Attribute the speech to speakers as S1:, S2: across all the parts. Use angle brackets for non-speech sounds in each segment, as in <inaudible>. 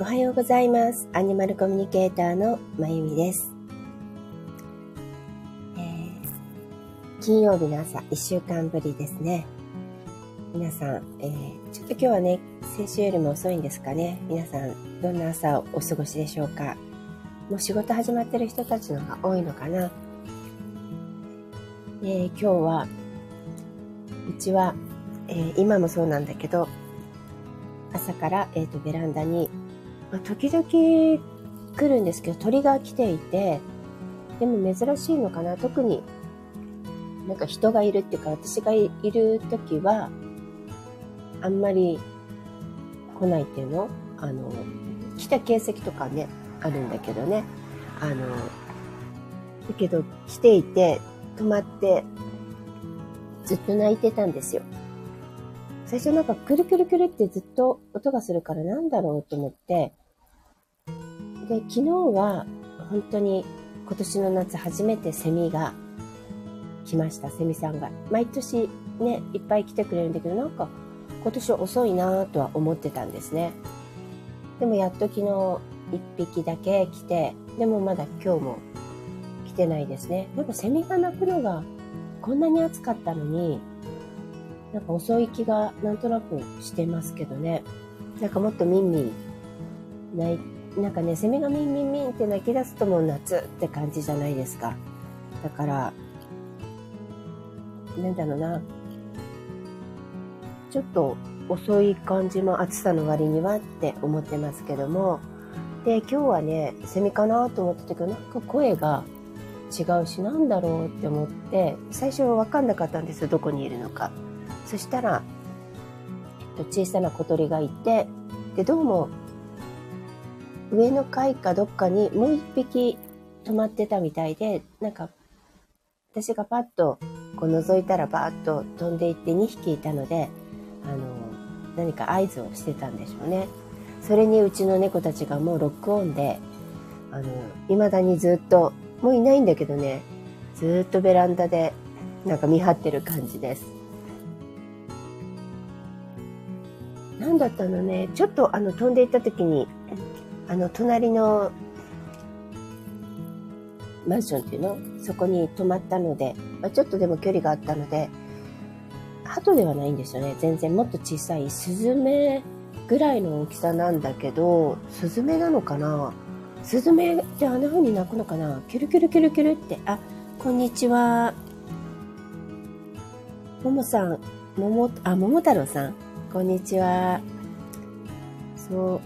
S1: おはようございます。アニマルコミュニケーターのまゆみです。えー、金曜日の朝、1週間ぶりですね。皆さん、えー、ちょっと今日はね、先週よりも遅いんですかね。皆さん、どんな朝をお過ごしでしょうか。もう仕事始まってる人たちの方が多いのかな。えー、今日は、うちは、えー、今もそうなんだけど、朝から、えーとベランダにまあ、時々来るんですけど、鳥が来ていて、でも珍しいのかな特に、なんか人がいるっていうか、私がいる時は、あんまり来ないっていうの？あの、来た形跡とかね、あるんだけどね。あの、だけど来ていて、止まって、ずっと泣いてたんですよ。最初なんかくるくるくるってずっと音がするからなんだろうと思って、で、昨日は本当に今年の夏初めてセミが来ました、セミさんが。毎年ね、いっぱい来てくれるんだけど、なんか今年遅いなぁとは思ってたんですね。でもやっと昨日1匹だけ来て、でもまだ今日も来てないですね。なんかセミが鳴くのがこんなに暑かったのに、なんか遅い気がなんとなくしてますけどね。なんかもっとミンミン鳴いなんかね、セミがミンミンミンって鳴き出すともう夏って感じじゃないですか。だから、なんだろうな。ちょっと遅い感じも暑さの割にはって思ってますけども。で、今日はね、セミかなと思ってたけど、なんか声が違うし、なんだろうって思って、最初はわかんなかったんですよ、どこにいるのか。そしたら、小さな小鳥がいて、で、どうも上の階かどっかにもう一匹止まってたみたいで、なんか、私がパッとこう覗いたらバーッと飛んでいって2匹いたので、あの、何か合図をしてたんでしょうね。それにうちの猫たちがもうロックオンで、あの、未だにずっと、もういないんだけどね、ずっとベランダでなんか見張ってる感じです。だったのね、ちょっとあの飛んでいった時にあの、隣のマンションっていうの？そこに泊まったので、まあ、ちょっとでも距離があったので、鳩ではないんですよね。全然。もっと小さい。スズメぐらいの大きさなんだけど、スズメなのかな？スズメってあんな風に鳴くのかな？キュルキュルキュルキュルって、あ、こんにちは。ももさん、もも、あ、もも太郎さん。こんにちは。そう、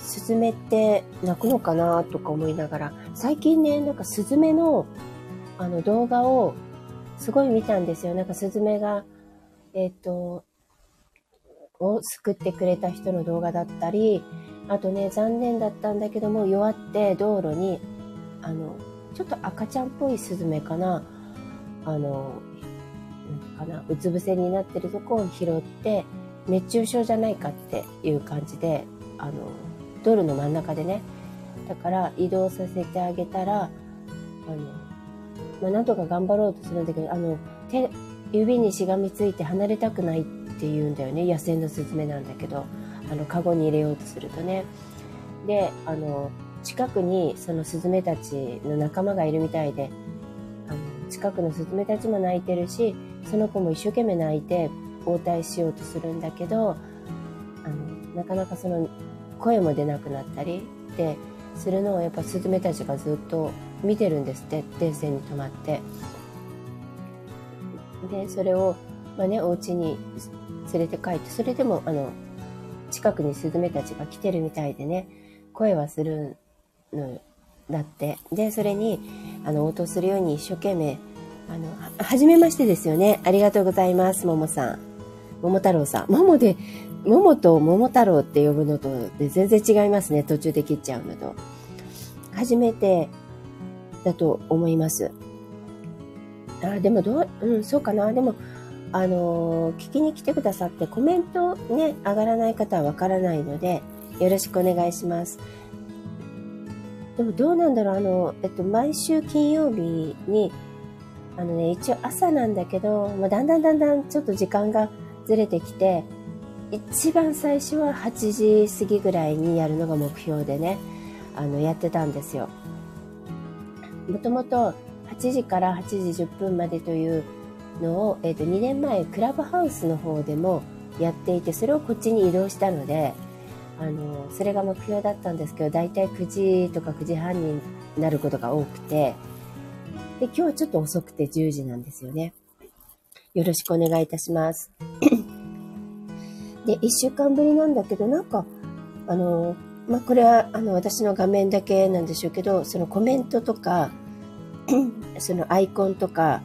S1: スズメって鳴くのかなとか思いながら、最近ね、なんかスズメのあの動画をすごい見たんですよ。なんかスズメが、えっ、ー、と、を救ってくれた人の動画だったり、あとね、残念だったんだけども、弱って道路に、あの、ちょっと赤ちゃんっぽいスズメかな、あの、かな、うつ伏せになってるとこを拾って、熱中症じゃないかっていう感じで、あの、道路の真ん中でね。だから移動させてあげたらあの、まあ、なんとか頑張ろうとするんだけどあの手指にしがみついて離れたくないって言うんだよね。野生のスズメなんだけどあのカゴに入れようとするとね。であの近くにそのスズメたちの仲間がいるみたいであの近くのスズメたちも泣いてるしその子も一生懸命泣いて応対しようとするんだけどあのなかなかその声も出なくなったりってするのをやっぱスズメたちがずっと見てるんですって電線に止まって。でそれを、まあね、お家に連れて帰ってそれでもあの近くにスズメたちが来てるみたいでね声はするのだって。でそれにあの応答するように一生懸命あのはじめましてですよねありがとうございますももさん桃太郎さんももで桃と桃太郎って呼ぶのとで全然違いますね。途中で切っちゃうのと。初めてだと思います。あ、でもどう、うん、そうかな。でも、あのー、聞きに来てくださってコメントね、上がらない方はわからないので、よろしくお願いします。でもどうなんだろうあの、えっと、毎週金曜日に、あのね、一応朝なんだけど、まあ、だんだんだんだんちょっと時間がずれてきて、一番最初は8時過ぎぐらいにやるのが目標でね、あの、やってたんですよ。もともと8時から8時10分までというのを、えっ、ー、と、2年前、クラブハウスの方でもやっていて、それをこっちに移動したので、あの、それが目標だったんですけど、だいたい9時とか9時半になることが多くて、で、今日ちょっと遅くて10時なんですよね。よろしくお願いいたします。で、1週間ぶりなんだけど、なんか、あの、まあ、これは、あの、私の画面だけなんでしょうけど、そのコメントとか、<clears throat> そのアイコンとか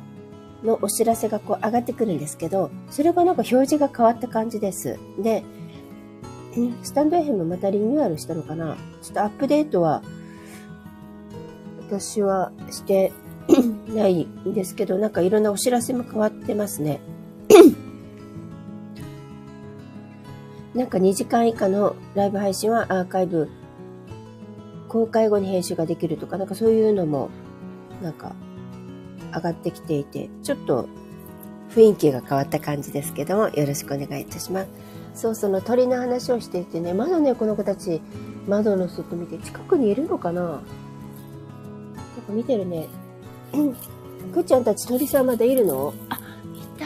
S1: のお知らせがこう上がってくるんですけど、それがなんか表示が変わった感じです。で、スタンド FM またリニューアルしたのかなちょっとアップデートは、私はしてないんですけど、なんかいろんなお知らせも変わってますね。<coughs> なんか2時間以下のライブ配信はアーカイブ、公開後に編集ができるとか、なんかそういうのも、なんか上がってきていて、ちょっと雰囲気が変わった感じですけども、よろしくお願いいたします。そう、その鳥の話をしていてね、まだね、この子たち、窓の外見て、近くにいるのかな？なんか見てるね。うん。くっちゃんたち鳥さんまだいるの？あ、いた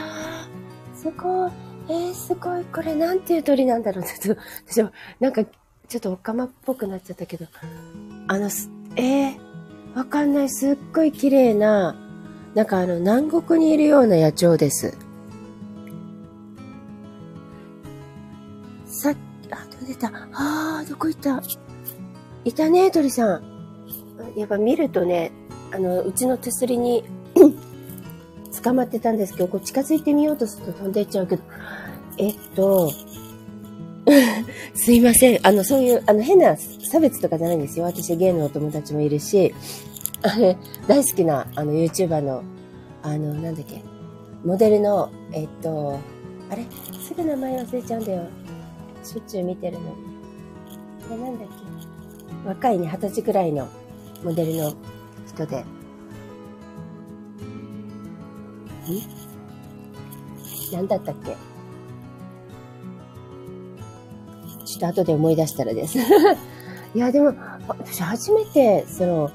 S1: すごい。えー、すごい。これなんていう鳥なんだろう？<laughs> ちょっと、私も、なんか、ちょっとおかまっぽくなっちゃったけど。あの、えー、わかんない。すっごい綺麗な、なんかあの、南国にいるような野鳥です。さっき、あ、出た。あー、どこ行った？いたね、鳥さん。やっぱ見るとね、あの、うちの手すりに <coughs> 捕まってたんですけど、こう近づいてみようとすると飛んでいっちゃうけど、えっと、<laughs> すいません。あの、そういう、あの、変な差別とかじゃないんですよ。私、ゲイのお友達もいるし、あれ、大好きな、あの、YouTuber の、あの、なんだっけ、モデルの、えっと、あれ？すぐ名前忘れちゃうんだよ。しょっちゅう見てるの。え、なんだっけ？若いね、二十歳くらいのモデルの人で。ん何だったっけ？ちょっと後で思い出したらです。<laughs> いや、でも、私初めて、その、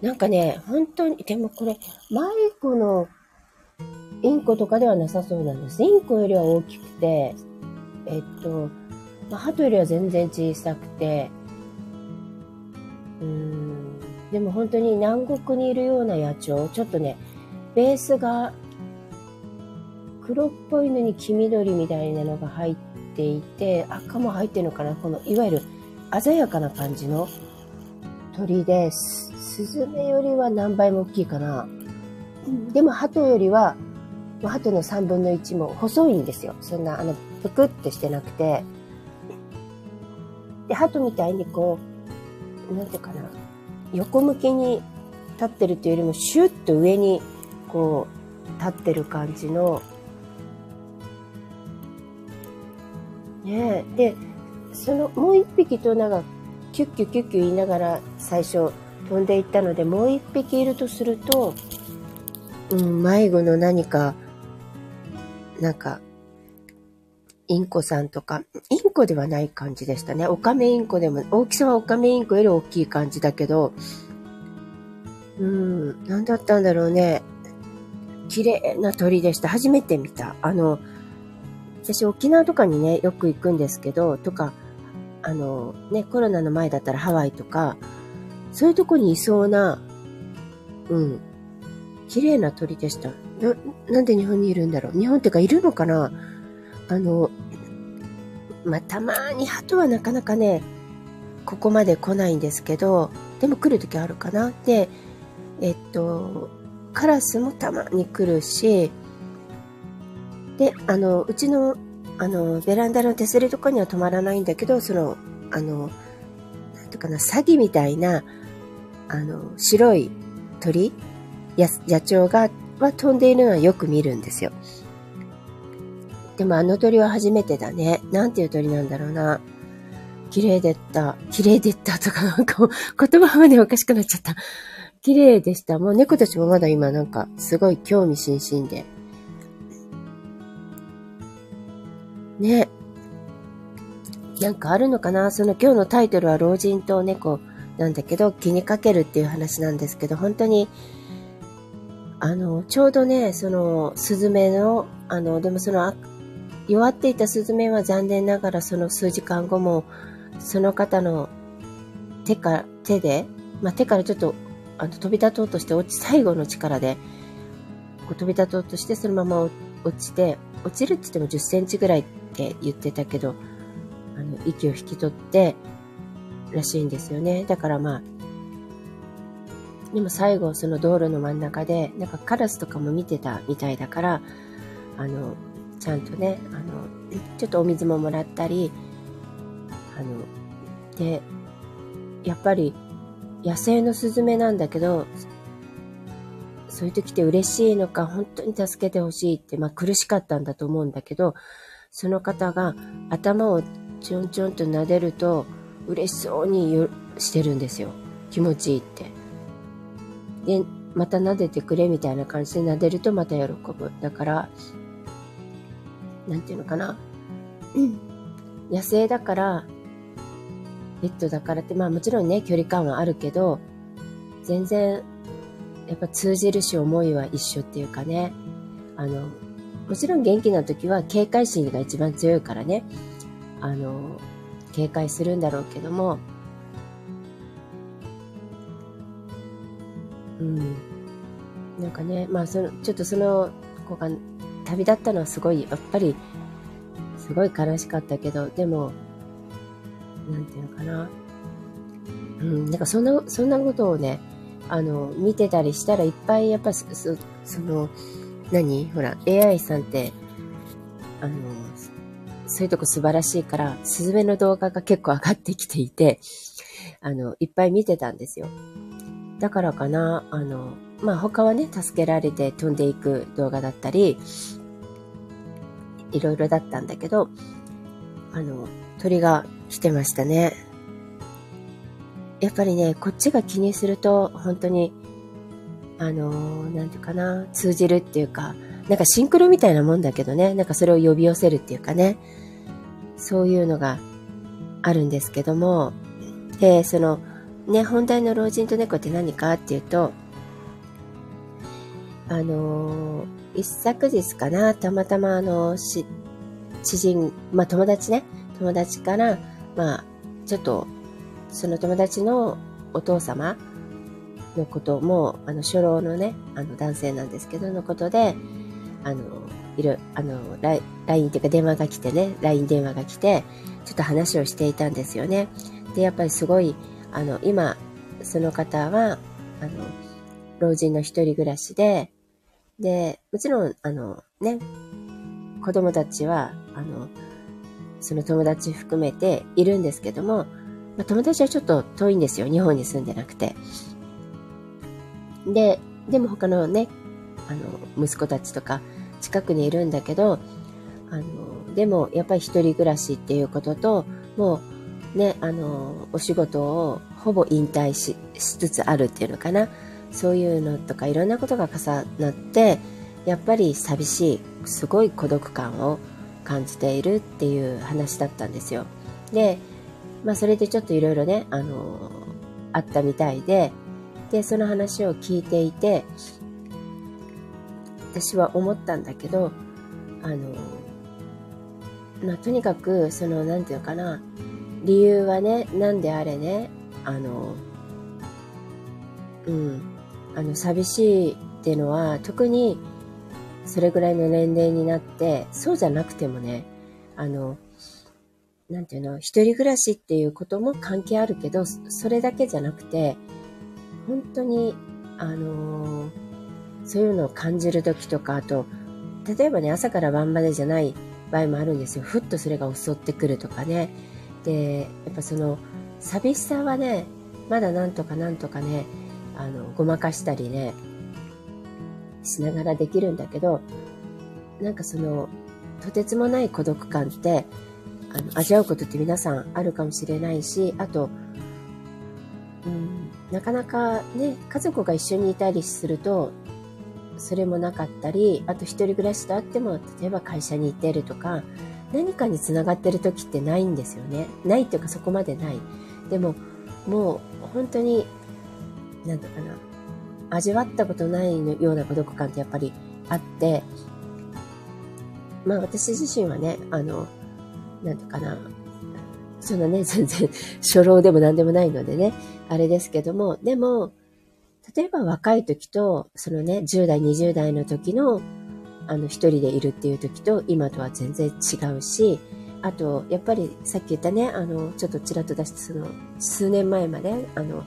S1: なんかね、本当に、でもこれ、迷子のインコとかではなさそうなんです。インコよりは大きくて、えっと、まあ、鳩よりは全然小さくて、うん、でも本当に南国にいるような野鳥、ちょっとね、ベースが黒っぽいのに黄緑みたいなのが入っていて、赤も入ってるのかなこの、いわゆる鮮やかな感じの鳥です。スズメよりは何倍も大きいかな。でも鳩よりは、鳩の3分の1も細いんですよ。そんな、あの、ぷくってしてなくて。で、鳩みたいにこう、なんていうかな、横向きに立ってるというよりも、シュッと上に、こう、立ってる感じの、ねえ。で、その、もう一匹となんか、キュッキュッキュッキュ言いながら最初飛んでいったので、もう一匹いるとすると、うん、迷子の何か、なんか、インコさんとか、インコではない感じでしたね。オカメインコでも、大きさはオカメインコより大きい感じだけど、うん、何だったんだろうね。綺麗な鳥でした。初めて見た。あの、私沖縄とかにね、よく行くんですけど、とか、あの、ね、コロナの前だったらハワイとか、そういうとこにいそうな、うん、綺麗な鳥でした。な、なんで日本にいるんだろう日本ってかいるのかな？あの、まあ、たまに鳩はなかなかね、ここまで来ないんですけど、でも来るときあるかな。で、えっと、カラスもたまに来るし、で、あの、うちの、あの、ベランダの手すりとかには止まらないんだけど、その、あの、なんとかな、詐欺みたいな、あの、白い鳥野鳥が、は飛んでいるのはよく見るんですよ。でもあの鳥は初めてだね。なんていう鳥なんだろうな。綺麗でった。綺麗でったとか、なんか言葉までおかしくなっちゃった。綺麗でした。もう猫たちもまだ今なんかすごい興味津々で。ね。なんかあるのかな？その今日のタイトルは老人と猫なんだけど気にかけるっていう話なんですけど、本当にあの、ちょうどね、その、スズメの、あの、でもその、弱っていたスズメは残念ながらその数時間後も、その方の手か、手で、まあ、手からちょっと、あの、飛び立とうとして落ち、最後の力で、こう飛び立とうとして、そのまま落ちて、落ちるって言っても10センチぐらいって言ってたけど、あの、息を引き取って、らしいんですよね。だからまあ、でも最後その道路の真ん中で、なんかカラスとかも見てたみたいだから、あの、ちゃんとね、あの、ちょっとお水ももらったり、あの、で、やっぱり野生のスズメなんだけど、そういう時って嬉しいのか、本当に助けてほしいって、まあ苦しかったんだと思うんだけど、その方が頭をちょんちょんと撫でると嬉しそうにしてるんですよ。気持ちいいって。で、また撫でてくれみたいな感じで撫でるとまた喜ぶ。だから、なんていうのかな。野生だから、ペットだからって、まあもちろんね、距離感はあるけど、全然、やっぱ通じるし思いは一緒っていうかね。あの、もちろん元気な時は警戒心が一番強いからね。あの、警戒するんだろうけども、うん。なんかね、まあその、ちょっとその子が旅立ったのはすごい、やっぱり、すごい悲しかったけど、でも、なんていうのかな。うん、なんかそんな、そんなことをね、あの、見てたりしたらいっぱいやっぱそ、その、何？ほら、AI さんって、あの、そういうとこ素晴らしいから、スズメの動画が結構上がってきていて、あの、いっぱい見てたんですよ。だからかな、あの、まあ、他はね、助けられて飛んでいく動画だったり、いろいろだったんだけど、あの、鳥が来てましたね。やっぱりね、こっちが気にすると、本当に、あの、なんていうかな、通じるっていうか、なんかシンクロみたいなもんだけどね、なんかそれを呼び寄せるっていうかね、そういうのがあるんですけども、で、その、ね、本題の老人と猫って何かっていうと、あのー、一昨日かな、たまたまあの、し、知人、まあ友達ね、友達から、まあ、ちょっと、その友達のお父様のことも、あの、初老のね、あの、男性なんですけど、のことで、あの、いる、あの、LINE っていうか電話が来てね、LINE 電話が来て、ちょっと話をしていたんですよね。で、やっぱりすごい、あの、今、その方は、あの、老人の一人暮らしで、で、もちろん、あの、ね、子供たちは、あの、その友達含めているんですけども、まあ、友達はちょっと遠いんですよ。日本に住んでなくて。で、でも他のね、あの、息子たちとか近くにいるんだけど、あの、でもやっぱり一人暮らしっていうことと、もうね、あの、お仕事をほぼ引退ししつつあるっていうのかな。そういうのとかいろんなことが重なって、やっぱり寂しい、すごい孤独感を感じているっていう話だったんですよ。で、まあそれでちょっといろいろね、あの、あったみたいで、で、その話を聞いていて、私は思ったんだけど、あの、まあとにかく、その、なんていうのかな、理由はね、なんであれね、あの、うん、あの、寂しいっていうのは、特に、それぐらいの年齢になって、そうじゃなくてもね、あの、なんていうの、一人暮らしっていうことも関係あるけど、それだけじゃなくて、本当に、あのそういうのを感じる時とか、あと、例えばね、朝から晩までじゃない場合もあるんですよ。ふっとそれが襲ってくるとかね。で、やっぱその、寂しさはね、まだなんとかなんとかね、あの、ごまかしたりね、しながらできるんだけど、なんかその、とてつもない孤独感って、あの、味わうことって皆さんあるかもしれないし、あと、うん、なかなかね、家族が一緒にいたりすると、それもなかったり、あと一人暮らしとあっても、例えば会社に行ってるとか、何かにつながってる時ってないんですよね。ないっていうかそこまでない。でも、もう本当に、なんだかな、味わったことないような孤独感ってやっぱりあって、まあ私自身はね、あの、なんだかな、そのね、<laughs> 全然初老でも何でもないのでね、あれですけども、でも、例えば若い時と、そのね、10代、20代の時の、あの、一人でいるっていう時と、今とは全然違うし、あと、やっぱりさっき言ったね、あの、ちょっとちらっと出して、その、数年前まで、あの、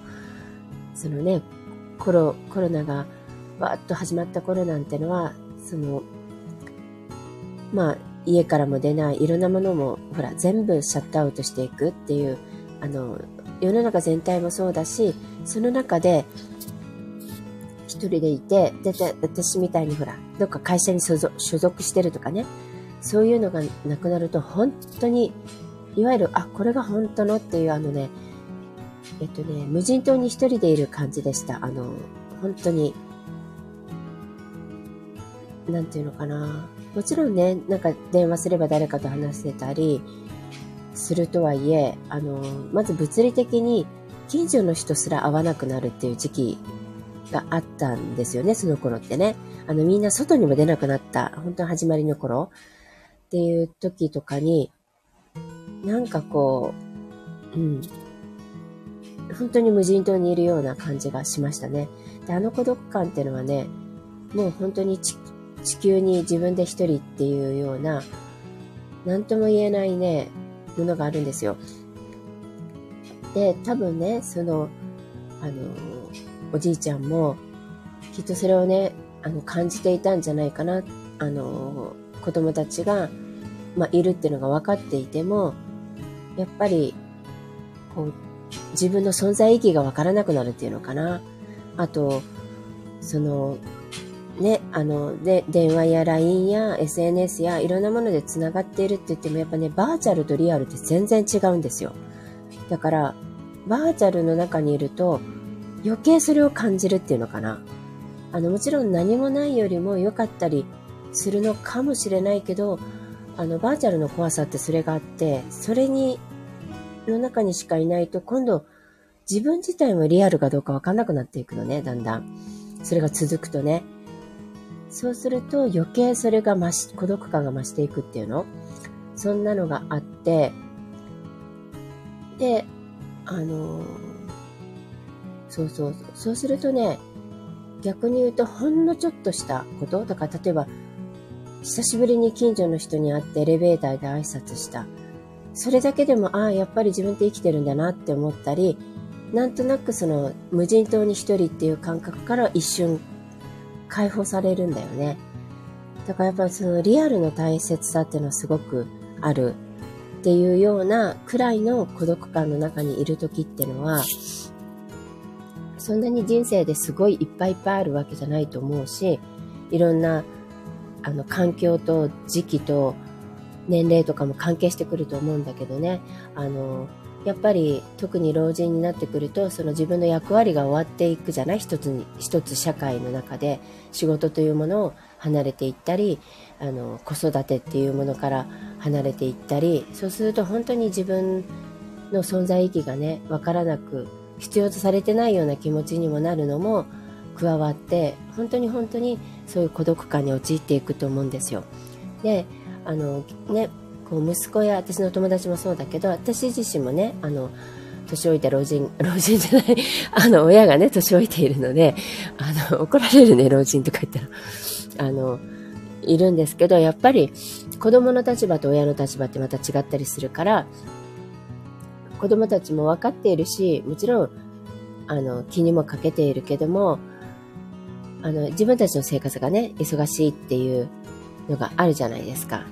S1: そのね、コロ、コロナがわーっと始まった頃なんてのは、その、まあ、家からも出ない、いろんなものも、ほら、全部シャットアウトしていくっていう、あの、世の中全体もそうだし、その中で、一人でいて、で、私みたいにほら、どっか会社に所属してるとかね、そういうのがなくなると、本当に、いわゆる、あ、これが本当のっていうあのね、えっとね、無人島に一人でいる感じでした。あの、本当に、なんていうのかな。もちろんね、なんか電話すれば誰かと話せたりするとはいえ、あの、まず物理的に近所の人すら会わなくなるっていう時期があったんですよね、その頃ってね。あの、みんな外にも出なくなった、本当始まりの頃っていう時とかに、なんかこう、うん、本当に無人島にいるような感じがしましたね。で、あの孤独感っていうのはね、もう本当に地球に自分で一人っていうような、なんとも言えないね、ものがあるんですよ。で、多分ね、その、あの、おじいちゃんも、きっとそれをね、あの、感じていたんじゃないかな。あの、子供たちが、まあ、いるっていうのが分かっていても、やっぱり、こう、自分の存在意義が分からなくなるっていうのかな。あと、その、ね、あの、で、電話や LINE や SNS やいろんなもので繋がっているって言っても、やっぱね、バーチャルとリアルって全然違うんですよ。だから、バーチャルの中にいると、余計それを感じるっていうのかな。あの、もちろん何もないよりも良かったりするのかもしれないけど、あの、バーチャルの怖さってそれがあって、それに、の中にしかいないと、今度、自分自体もリアルかどうかわかんなくなっていくのね、だんだん。それが続くとね。そうすると余計それが増し、孤独感が増していくっていうのそんなのがあって、で、あのーそうそうそう。そうするとね、逆に言うとほんのちょっとしたこと、だから例えば、久しぶりに近所の人に会ってエレベーターで挨拶した。それだけでも、ああ、やっぱり自分って生きてるんだなって思ったり、なんとなくその無人島に一人っていう感覚から一瞬解放されるんだよね。だからやっぱりそのリアルの大切さっていうのはすごくあるっていうようなくらいの孤独感の中にいる時っていうのは、そんなに人生ですごいいっぱいいっぱいあるわけじゃないと思うし、いろんな、あの、環境と時期と年齢とかも関係してくると思うんだけどね、あの、やっぱり特に老人になってくると、その自分の役割が終わっていくじゃない？一つに、一つ社会の中で仕事というものを離れていったり、あの、子育てっていうものから離れていったり、そうすると本当に自分の存在意義がね、わからなく必要とされてないような気持ちにもなるのも加わって本当に本当にそういう孤独感に陥っていくと思うんですよ。であのねこう息子や私の友達もそうだけど私自身もねあの年老いた老人、<laughs> 老人じゃない、あの、親がね、年老いているので、あの、怒られるね、老人とか言ったら、あの、いるんですけど、やっぱり、子供の立場と親の立場ってまた違ったりするから、子供たちも分かっているし、もちろん、あの、気にもかけているけども、あの、自分たちの生活がね、忙しいっていうのがあるじゃないですか。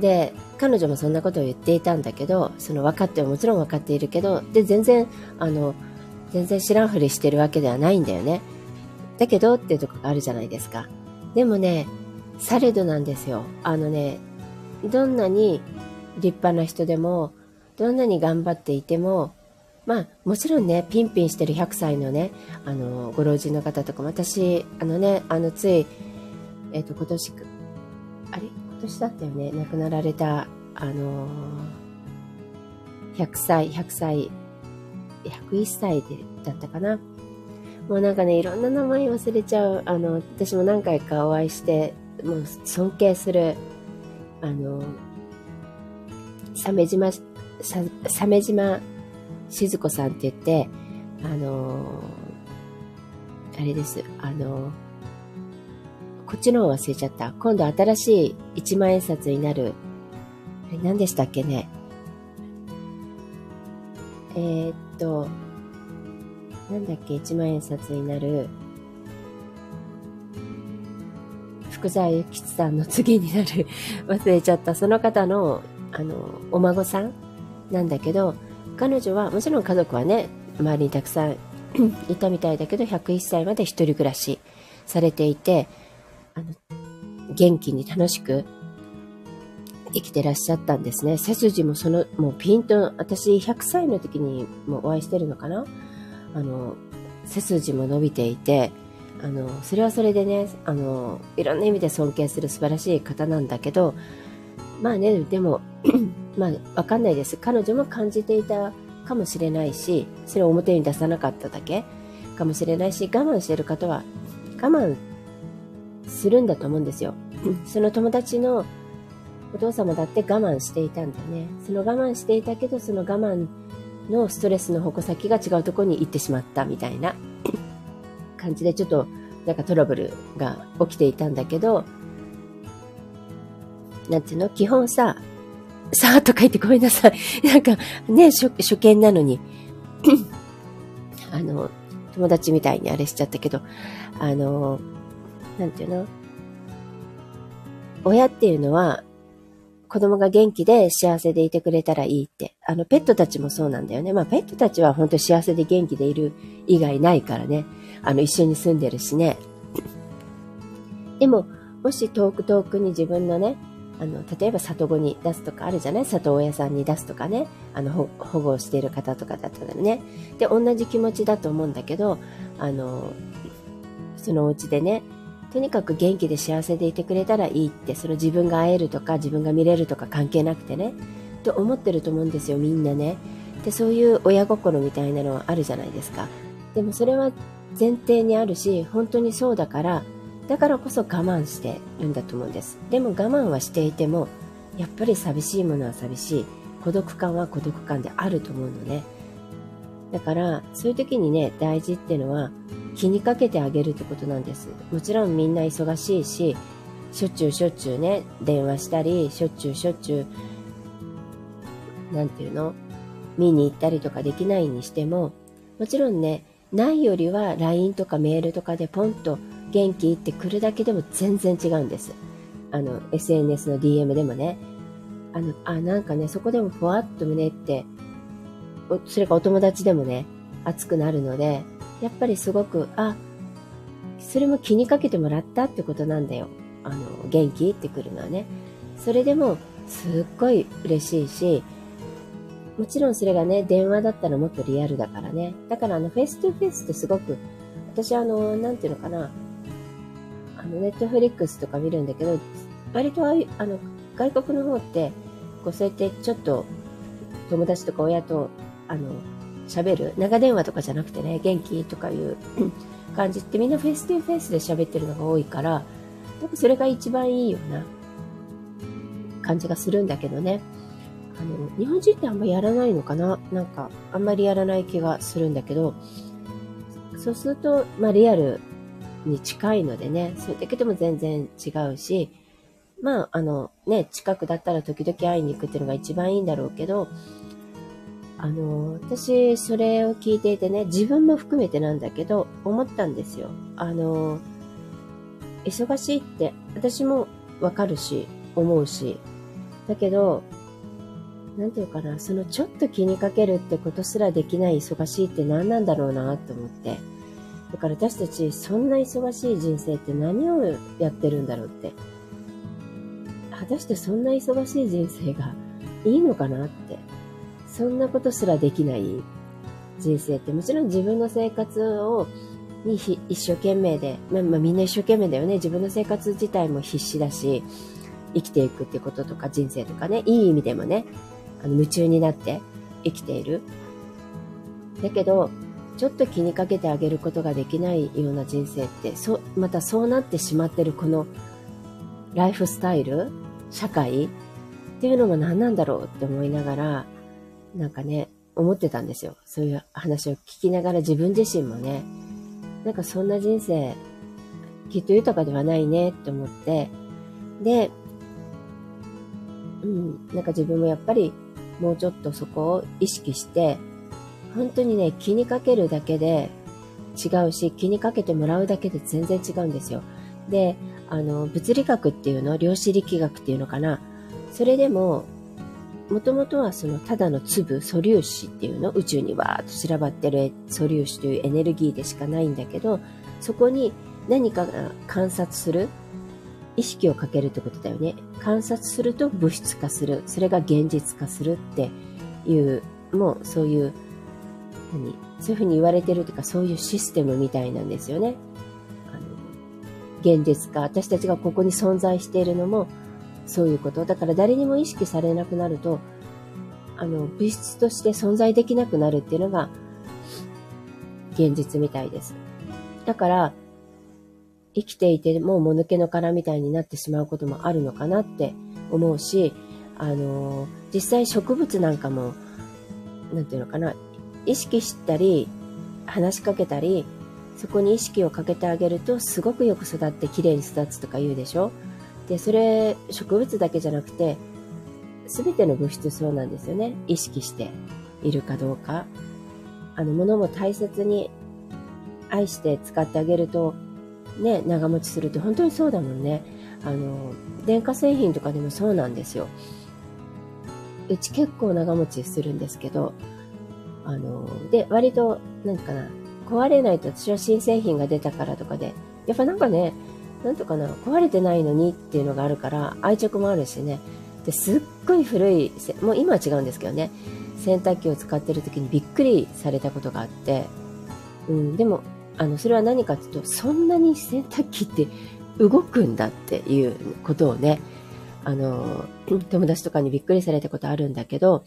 S1: で、彼女もそんなことを言っていたんだけど、その分かってももちろん分かっているけど、で、全然、あの、全然知らんふりしてるわけではないんだよね。だけどっていうとこがあるじゃないですか。でもね、されどなんですよ。あのね、どんなに立派な人でも、どんなに頑張っていても、まあ、もちろんね、ピンピンしてる100歳のね、あの、ご老人の方とかも、私、あのね、あの、つい、えっ、ー、と、今年、あれ？年だったよね、亡くなられた、あのー、100歳、100歳、101歳でだったかな。もうなんかね、いろんな名前忘れちゃう。あの、私も何回かお会いして、もう尊敬する、あの、鮫島、鮫島静子さんって言って、あの、あれです、あの、こっちの方忘れちゃった。今度新しい一万円札になる、あれ何でしたっけね。えー、っと、なんだっけ、一万円札になる、福沢諭吉さんの次になる <laughs> 忘れちゃった、その方の、あの、お孫さんなんだけど、彼女は、もちろん家族はね、周りにたくさんいたみたいだけど、101歳まで一人暮らしされていて、あの、元気に楽しく生きてらっしゃったんですね。背筋もその、もうピンと、私100歳の時にもお会いしてるのかな？あの、背筋も伸びていて、あの、それはそれでね、あの、いろんな意味で尊敬する素晴らしい方なんだけど、まあね、でも、<clears throat> まあ、わかんないです。彼女も感じていたかもしれないし、それを表に出さなかっただけかもしれないし、我慢してる方は我慢するんだと思うんですよ。その友達のお父様だって我慢していたんだよね。その我慢していたけど、その我慢のストレスの矛先が違うところに行ってしまったみたいな感じでちょっとなんかトラブルが起きていたんだけど、なんていうの？基本さ、さーっと書いてごめんなさい。<laughs> なんかね、初初見なのに <laughs> あの、友達みたいにあれしちゃったけど、あの、なんていうの？親っていうのは子供が元気で幸せでいてくれたらいいって。あの、ペットたちもそうなんだよね。まあ、ペットたちは本当幸せで元気でいる以外ないからね。あの、一緒に住んでるしね。でも、もし遠く遠くに自分のね、あの、例えば里子に出すとかあるじゃない？里親さんに出すとかね。あの、保護をしている方とかだったらね。で、同じ気持ちだと思うんだけど、あの、そのお家でね、とにかく元気で幸せでいてくれたらいいって、その自分が会えるとか自分が見れるとか関係なくてね、と思ってると思うんですよ、みんなね。で、そういう親心みたいなのはあるじゃないですか。でもそれは前提にあるし、本当にそうだから、だからこそ我慢してるんだと思うんです。でも我慢はしていても、やっぱり寂しいものは寂しい。孤独感は孤独感であると思うのね。だから、そういう時にね、大事っていうのは、気にかけてあげるってことなんです。もちろんみんな忙しいし、しょっちゅうしょっちゅうね、電話したり、しょっちゅうしょっちゅう、なんていうの？見に行ったりとかできないにしても、もちろんね、ないよりは LINE とかメールとかでポンと元気って来るだけでも全然違うんです。あの、SNS の DM でもね。あの、あ、なんかね、そこでもふわっと胸って、それかお友達でもね、熱くなるので、やっぱりすごく、あ、それも気にかけてもらったってことなんだよ。あの、元気ってくるのはね。それでも、すっごい嬉しいし、もちろんそれがね、電話だったらもっとリアルだからね。だからあの、 face to face ってすごく、私あの、なんていうのかな、あの、ネットフリックスとか見るんだけど、割とあの、外国の方って、こう、そうやってちょっと、友達とか親と、あの、喋る？長電話とかじゃなくてね、元気とかいう感じってみんなフェイス2フェイスで喋ってるのが多いから、多分それが一番いいような感じがするんだけどね。あの、日本人ってあんまやらないのかな？なんか、あんまりやらない気がするんだけど、そうすると、まあリアルに近いのでね、それだけでも全然違うし、まあ、あの、ね、近くだったら時々会いに行くっていうのが一番いいんだろうけど、あの、私、それを聞いていてね、自分も含めてなんだけど、思ったんですよ。あの、忙しいって、私もわかるし、思うし、だけど、なんていうかな、そのちょっと気にかけるってことすらできない忙しいって何なんだろうなと思って。だから私たち、そんな忙しい人生って何をやってるんだろうって。果たしてそんな忙しい人生がいいのかなって。そんなことすらできない人生ってもちろん自分の生活をに一生懸命で、まあ、まあ、みんな一生懸命だよね。自分の生活自体も必死だし、生きていくってこととか人生とかね、いい意味でもね、あの夢中になって生きている。だけど、ちょっと気にかけてあげることができないような人生って、そ、またそうなってしまってるこのライフスタイル、社会っていうのも何なんだろうって思いながら、なんかね、思ってたんですよ。そういう話を聞きながら自分自身もね、なんかそんな人生、きっと豊かではないねって思って、で、うん、なんか自分もやっぱりもうちょっとそこを意識して、本当にね、気にかけるだけで違うし、気にかけてもらうだけで全然違うんですよ。で、あの、物理学っていうの、量子力学っていうのかな。それでも、もともとはそのただの粒、素粒子っていうの、宇宙にわーっと散らばってる素粒子というエネルギーでしかないんだけど、そこに何かが観察する、意識をかけるってことだよね。観察すると物質化する。それが現実化するっていう、もうそういう、何？そういうふうに言われてるというか、そういうシステムみたいなんですよね。あの、現実化。私たちがここに存在しているのも、そういうこと。だから誰にも意識されなくなると、あの、物質として存在できなくなるっていうのが、現実みたいです。だから、生きていてもうもぬけの殻みたいになってしまうこともあるのかなって思うし、あの、実際植物なんかも、なんていうのかな、意識したり、話しかけたり、そこに意識をかけてあげるとすごくよく育って綺麗に育つとか言うでしょ？で、それ植物だけじゃなくて、すべての物質そうなんですよね。意識しているかどうか。あの、物も大切に愛して使ってあげると、ね、長持ちするって本当にそうだもんね。あの、電化製品とかでもそうなんですよ。うち結構長持ちするんですけど、あの、で、割と、なんかな、壊れないと私は新製品が出たからとかで、やっぱなんかね、なんとかな、壊れてないのにっていうのがあるから、愛着もあるしね。で、すっごい古い、もう今は違うんですけどね、洗濯機を使ってる時にびっくりされたことがあって、うん、でも、あの、それは何かっていうと、そんなに洗濯機って動くんだっていうことをね、あの、友達とかにびっくりされたことあるんだけど、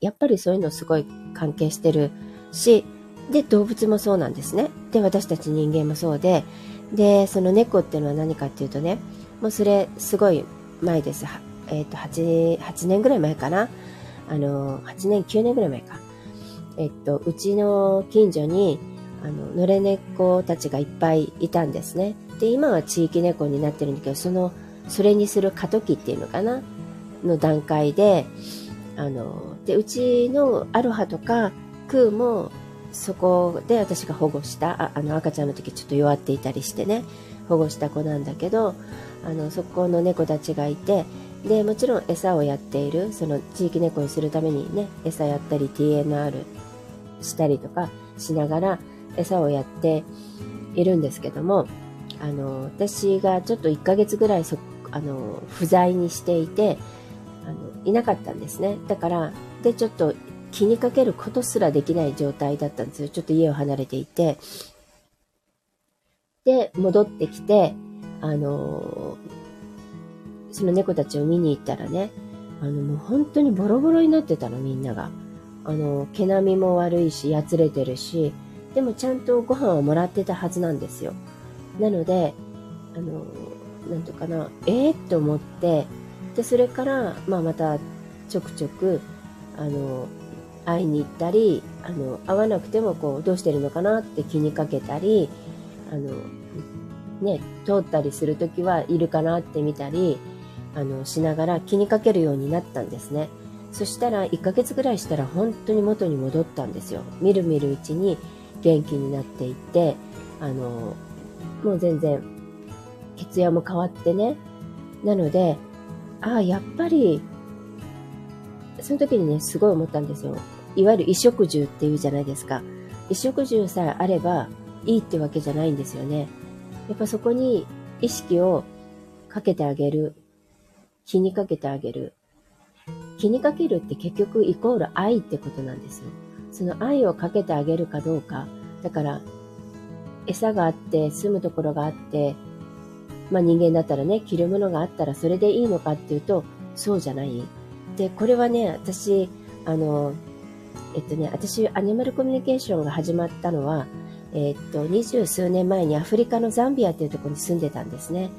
S1: やっぱりそういうのすごい関係してるし、で、動物もそうなんですね。で、私たち人間もそうで、で、その猫っていうのは何かっていうとね、もうそれすごい前です。えっ、ー、と8、8年ぐらい前かな。あの、8年、9年ぐらい前か。えっと、うちの近所に、あの、野良猫たちがいっぱいいたんですね。で、今は地域猫になってるんだけど、その、それにする過渡期っていうのかなの段階で、あの、で、うちのアロハとか、クーも、そこで私が保護したああの赤ちゃんの時ちょっと弱っていたりしてね保護した子なんだけどあのそこの猫たちがいてでもちろん餌をやっているその地域猫にするためにね餌やったり TNR したりとかしながら餌をやっているんですけどもあの私がちょっと1ヶ月ぐらいそあの不在にしていてあのいなかったんですね。だからでちょっと気にかけることすらできない状態だったんですよ。ちょっと家を離れていて。で、戻ってきて、あのー、その猫たちを見に行ったらね、あの、もう本当にボロボロになってたの、みんなが。あの、毛並みも悪いし、やつれてるし、でもちゃんとご飯をもらってたはずなんですよ。なので、あの、なんとかな、ええー、って思って、で、それから、まあまた、ちょくちょく、あの、会いに行ったり、あの、会わなくてもこう、どうしてるのかなって気にかけたり、あの、ね、通ったりするときはいるかなって見たり、あの、しながら気にかけるようになったんですね。そしたら、1ヶ月ぐらいしたら本当に元に戻ったんですよ。みるみるうちに元気になっていって、あの、もう全然、血压も変わってね。なので、ああ、やっぱり、その時にね、すごい思ったんですよ。いわゆる衣食住っていうじゃないですか。衣食住さえあればいいってわけじゃないんですよね。やっぱそこに意識をかけてあげる。気にかけてあげる。気にかけるって結局イコール愛ってことなんですよ。その愛をかけてあげるかどうか。だから、餌があって、住むところがあって、まあ人間だったらね、着るものがあったらそれでいいのかっていうと、そうじゃない。で、これはね、私、あの、えっとね、私、アニマルコミュニケーションが始まったのは、えっと、二十数年前にアフリカのザンビアっていうところに住んでたんですね。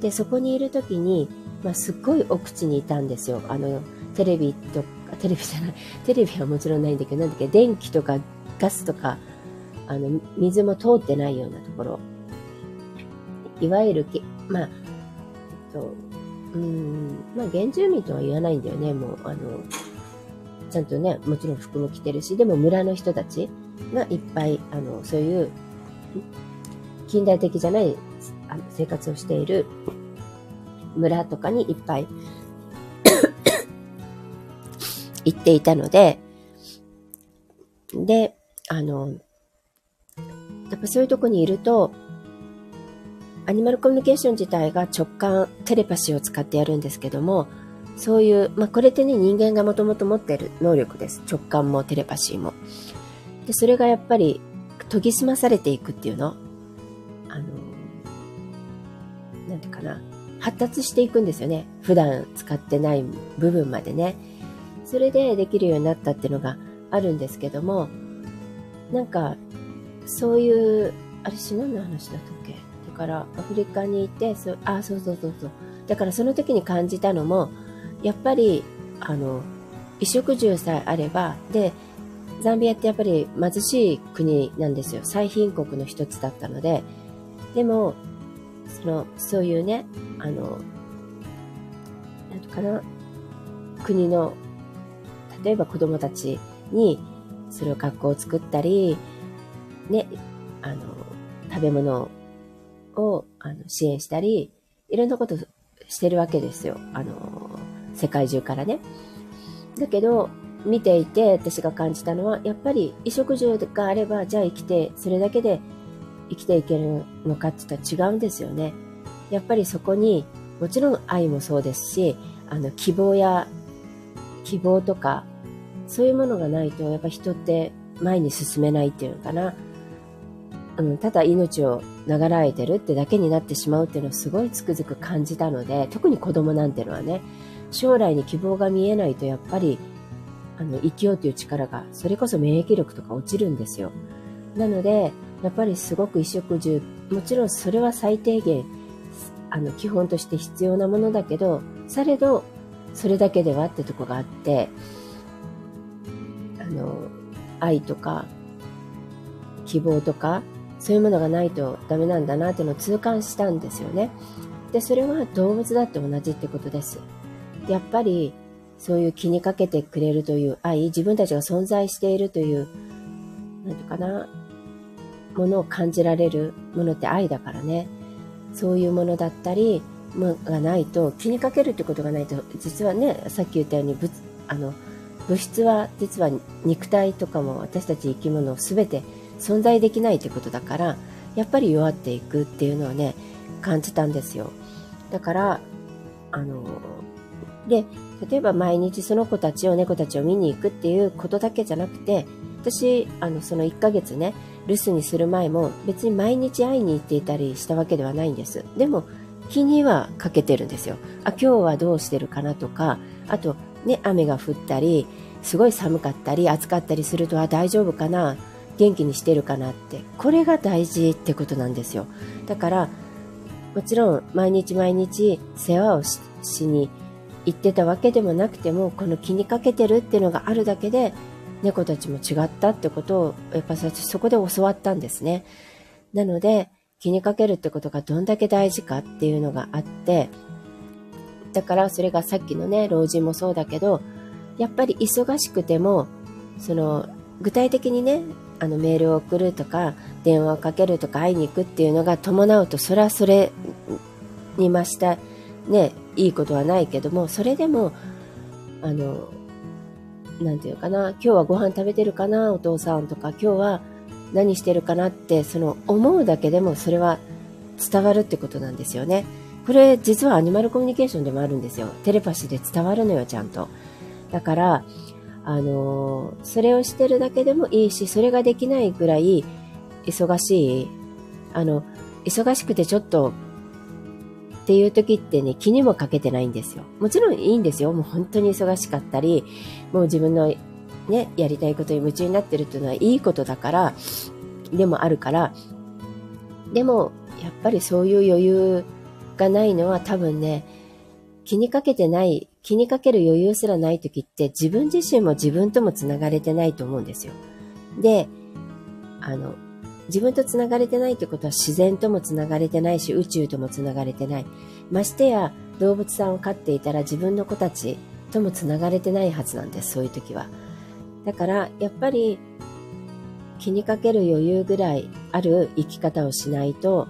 S1: で、そこにいる時に、まあ、すっごい奥地にいたんですよ。あの、テレビとか、テレビじゃない、テレビはもちろんないんだけど、なんだっけ、電気とかガスとか、あの、水も通ってないようなところ。いわゆるけ、まあ、えっと、うん、まあ、原住民とは言わないんだよね、もう、あの、ちゃんとね、もちろん服も着てるし、でも村の人たちがいっぱい、あの、そういう、近代的じゃないあの生活をしている村とかにいっぱい <coughs> 行っていたので、で、あの、やっぱそういうとこにいると、アニマルコミュニケーション自体が直感、テレパシーを使ってやるんですけども、そういう、まあ、これってね、人間がもともと持ってる能力です。直感もテレパシーも。で、それがやっぱり研ぎ澄まされていくっていうの？あの、なんていうかな？発達していくんですよね。普段使ってない部分までね。それでできるようになったっていうのがあるんですけども、なんか、そういう、あれ、し何の話だったっけ？だから、アフリカにいて、そあ、そうそうそうそう。だからその時に感じたのも、やっぱり、あの、衣食住さえあれば、で、ザンビアってやっぱり貧しい国なんですよ。最貧国の一つだったので。でも、その、そういうね、あの、なんとかな、国の、例えば子供たちに、それを学校を作ったり、ね、あの、食べ物をあの支援したり、いろんなことしてるわけですよ。あの、世界中からね。だけど、見ていて私が感じたのは、やっぱり衣食住があれば、じゃあ生きて、それだけで生きていけるのかって言ったら違うんですよね。やっぱりそこに、もちろん愛もそうですし、あの、希望や、希望とか、そういうものがないと、やっぱ人って前に進めないっていうのかな。うん、ただ命を長らえてるってだけになってしまうっていうのをすごいつくづく感じたので、特に子供なんてのはね、将来に希望が見えないとやっぱりあの生きようという力がそれこそ免疫力とか落ちるんですよ。なのでやっぱりすごく衣食住もちろんそれは最低限あの基本として必要なものだけどされどそれだけではってとこがあってあの愛とか希望とかそういうものがないとダメなんだなっていうのを痛感したんですよね。でそれは動物だって同じってことです。やっぱりそういう気にかけてくれるという愛、自分たちが存在しているという、なんていうかな、ものを感じられるものって愛だからね。そういうものだったり、もがないと、気にかけるってことがないと、実はね、さっき言ったように、物、あの、物質は実は肉体とかも私たち生き物すべて存在できないってことだから、やっぱり弱っていくっていうのはね、感じたんですよ。だから、あの、で、例えば毎日その子たちを、猫たちを見に行くっていうことだけじゃなくて、私、あの、その1ヶ月ね、留守にする前も別に毎日会いに行っていたりしたわけではないんです。でも、気にはかけてるんですよ。あ、今日はどうしてるかなとか、あと、ね、雨が降ったり、すごい寒かったり、暑かったりすると、あ、大丈夫かな元気にしてるかなって。これが大事ってことなんですよ。だから、もちろん毎日毎日世話をしに言ってたわけでもなくてもこの気にかけてるっていうのがあるだけで猫たちも違ったってことをやっぱそこで教わったんですね。なので気にかけるってことがどんだけ大事かっていうのがあってだからそれがさっきのね老人もそうだけどやっぱり忙しくてもその具体的にねあのメールを送るとか電話をかけるとか会いに行くっていうのが伴うとそれはそれに増したねいいことはないけども、それでも、あの、なんていうかな、今日はご飯食べてるかな、お父さんとか、今日は何してるかなって、その思うだけでもそれは伝わるってことなんですよね。これ実はアニマルコミュニケーションでもあるんですよ。テレパシーで伝わるのよ、ちゃんと。だから、あのそれをしてるだけでもいいし、それができないぐらい忙しい、あの、忙しくてちょっとっていう時ってね、気にもかけてないんですよ。もちろんいいんですよ。もう本当に忙しかったり、もう自分のね、やりたいことに夢中になってるっていうのはいいことだから、でもあるから、でも、やっぱりそういう余裕がないのは多分ね、気にかけてない、気にかける余裕すらない時って自分自身も自分とも繋がれてないと思うんですよ。で、あの、自分と繋がれてないってことは自然とも繋がれてないし宇宙とも繋がれてない。ましてや動物さんを飼っていたら自分の子たちとも繋がれてないはずなんです、そういう時は。だからやっぱり気にかける余裕ぐらいある生き方をしないと、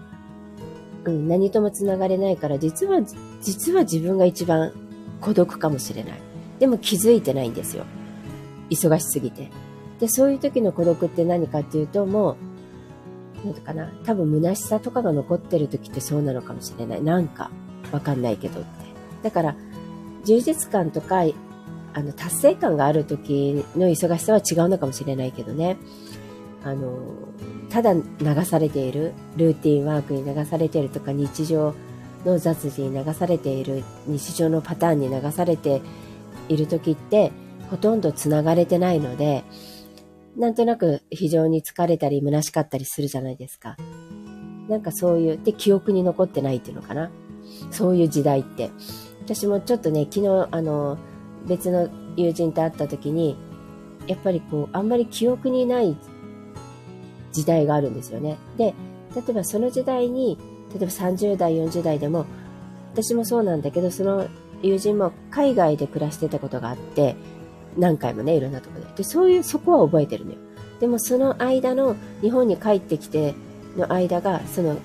S1: うん、何とも繋がれないから実は、実は自分が一番孤独かもしれない。でも気づいてないんですよ。忙しすぎて。で、そういう時の孤独って何かっていうと、もう、なんかな、多分虚しさとかが残ってる時ってそうなのかもしれない。なんか、わかんないけどって。だから、充実感とか、あの、達成感がある時の忙しさは違うのかもしれないけどね。あの、ただ流されている、ルーティンワークに流されているとか、日常の雑事に流されている、日常のパターンに流されている時って、ほとんど繋がれてないので、なんとなく非常に疲れたり虚しかったりするじゃないですか。なんかそういう、で、記憶に残ってないっていうのかな。そういう時代って。私もちょっとね、昨日、あの、別の友人と会った時に、やっぱりこう、あんまり記憶にない時代があるんですよね。で、例えばその時代に、例えば30代、40代でも、私もそうなんだけど、その友人も海外で暮らしてたことがあって、何回もね、いろんなとで。そういう、そこは覚えてるのよ。でもその間の、日本に帰ってきての間が、その、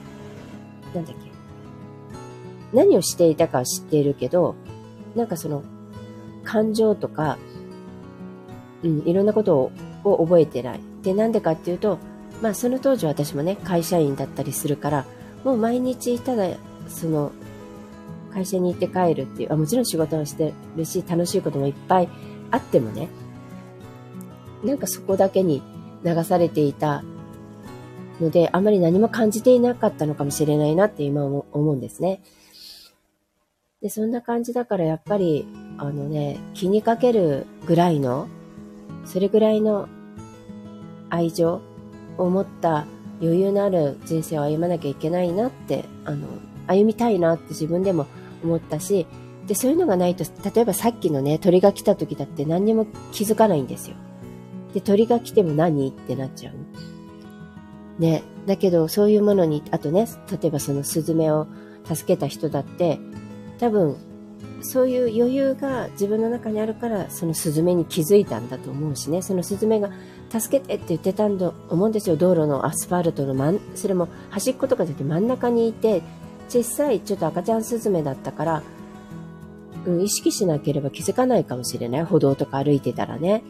S1: なんだっけ、何をしていたかは知っているけど、なんかその、感情とか、うん、いろんなことをを覚えてない。で、なんでかっていうと、まあその当時私もね、会社員だったりするから、もう毎日ただ、その、会社に行って帰るっていう、あもちろん仕事をしてるし、楽しいこともいっぱいあってもね、なんかそこだけに流されていたので、あまり何も感じていなかったのかもしれないなって今思うんですね。で、そんな感じだからやっぱり、あのね、気にかけるぐらいの、それぐらいの愛情を持った余裕のある人生を歩まなきゃいけないなって、あの、歩みたいなって自分でも思ったし、で、そういうのがないと、例えばさっきのね、鳥が来た時だって何にも気づかないんですよ。で、鳥が来ても何？ってなっちゃう。ね。だけど、そういうものに、あとね、例えばそのスズメを助けた人だって、多分、そういう余裕が自分の中にあるから、そのスズメに気づいたんだと思うしね、そのスズメが助けてって言ってたんだと思うんですよ、道路のアスファルトの真ん、それも端っことかで真ん中にいて、小さいちょっと赤ちゃんスズメだったから、うん、意識しなければ気づかないかもしれない。歩道とか歩いてたらね。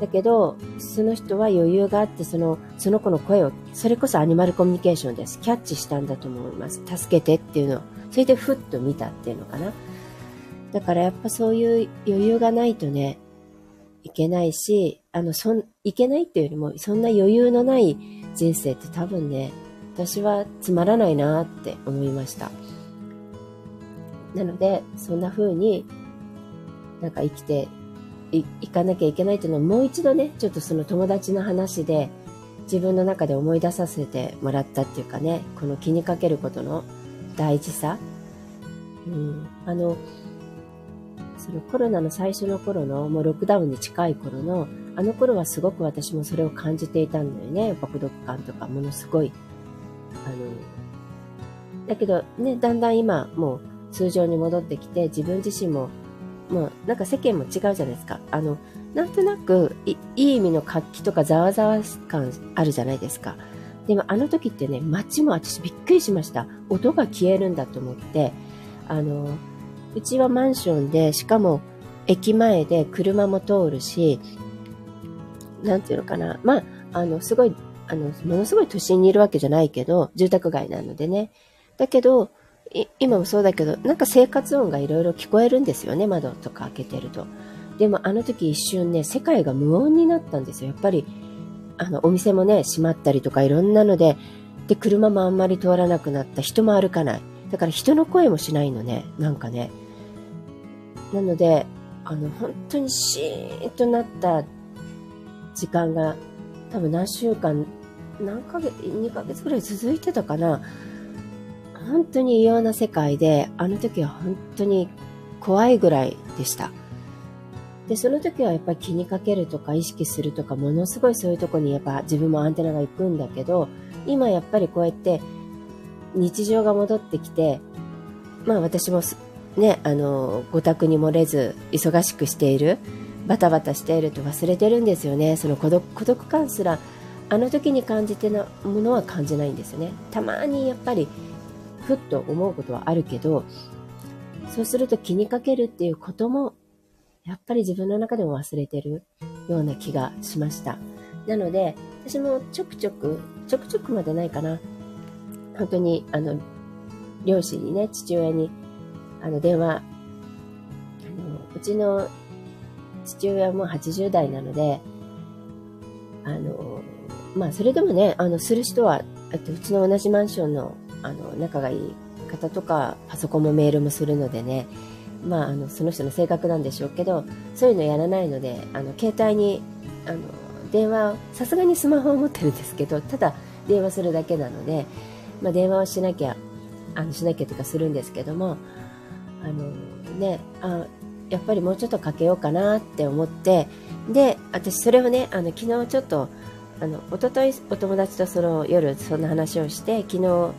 S1: だけど、その人は余裕があって、その、その子の声を、それこそアニマルコミュニケーションです。キャッチしたんだと思います。助けてっていうのを。それでふっと見たっていうのかな。だからやっぱそういう余裕がないとね、いけないし、あの、そん、いけないっていうよりも、そんな余裕のない人生って多分ね、私はつまらないなって思いました。なので、そんな風になんか生きていかなきゃいけないっていうのをもう一度ね、ちょっとその友達の話で自分の中で思い出させてもらったっていうかね、この気にかけることの大事さ。うん、あの、そのコロナの最初の頃の、もうロックダウンに近い頃の、あの頃はすごく私もそれを感じていたんだよね。やっぱ孤独感とか、ものすごい。あの、だけどね、だんだん今、もう通常に戻ってきて、自分自身も、もうなんか世間も違うじゃないですか。あの、なんとなくいい意味の活気とかざわざわ感あるじゃないですか。でもあの時ってね、街も私びっくりしました。音が消えるんだと思って、あの、うちはマンションで、しかも駅前で車も通るし、なんていうのかな。まあ、あの、すごい、あの、ものすごい都心にいるわけじゃないけど、住宅街なのでね。だけど、今もそうだけど、なんか生活音がいろいろ聞こえるんですよね、窓とか開けてると。でもあの時一瞬ね、世界が無音になったんですよ。やっぱりあの、お店もね、閉まったりとかいろんなので、で、車もあんまり通らなくなった、人も歩かない。だから人の声もしないのね、なんかね。なので、あの、本当にシーンとなった時間が多分何週間、何ヶ月、2ヶ月ぐらい続いてたかな。本当に異様な世界で、あの時は本当に怖いぐらいでした。で、その時はやっぱり気にかけるとか意識するとか、ものすごいそういうとこにやっぱ自分もアンテナが行くんだけど、今やっぱりこうやって日常が戻ってきて、まあ私もね、あの、ご宅に漏れず忙しくしている、バタバタしていると忘れてるんですよね。その孤独孤独感すら、あの時に感じてなものは感じないんですよね。たまにやっぱり、ふっと思うことはあるけど、そうすると気にかけるっていうこともやっぱり自分の中でも忘れてるような気がしました。なので、私もちょくちょく、ちょくちょくまでないかな。本当に、あの、両親にね、父親に、あの、電話、あの、うちの父親も80代なので、あの、まあ、それでもね、あの、する人は、あと、うちの同じマンションの、あの、仲がいい方とか、パソコンもメールもするのでね、まあ、あのその人の性格なんでしょうけどそういうのやらないのであの携帯にあの電話さすがにスマホを持ってるんですけどただ電話するだけなので、まあ、電話をしなきゃあのしなきゃとかするんですけどもあのねあやっぱりもうちょっとかけようかなって思ってで私それをねあの昨日ちょっとあの一昨日お友達とその夜そんな話をして昨日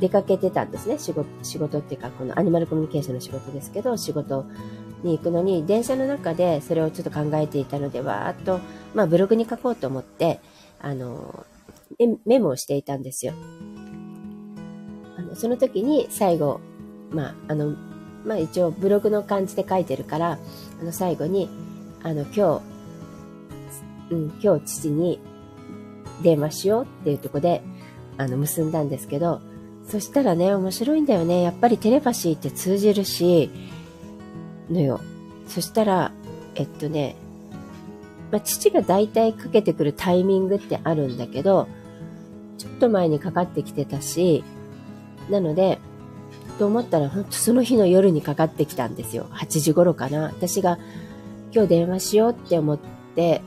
S1: 出かけてたんですね。仕事、仕事っていうか、このアニマルコミュニケーションの仕事ですけど、仕事に行くのに、電車の中でそれをちょっと考えていたので、わーっと、まあブログに書こうと思って、あの、メモをしていたんですよ。あの、その時に最後、まあ、あの、まあ一応ブログの感じで書いてるから、あの最後に、あの今日、うん、今日父に電話しようっていうとこで、あの結んだんですけど、そしたらね、面白いんだよね。やっぱりテレパシーって通じるし、のよ。そしたら、えっとね、まあ、父が大体かけてくるタイミングってあるんだけど、ちょっと前にかかってきてたし、なので、と思ったら、ほんとその日の夜にかかってきたんですよ。8時頃かな。私が今日電話しようって思って、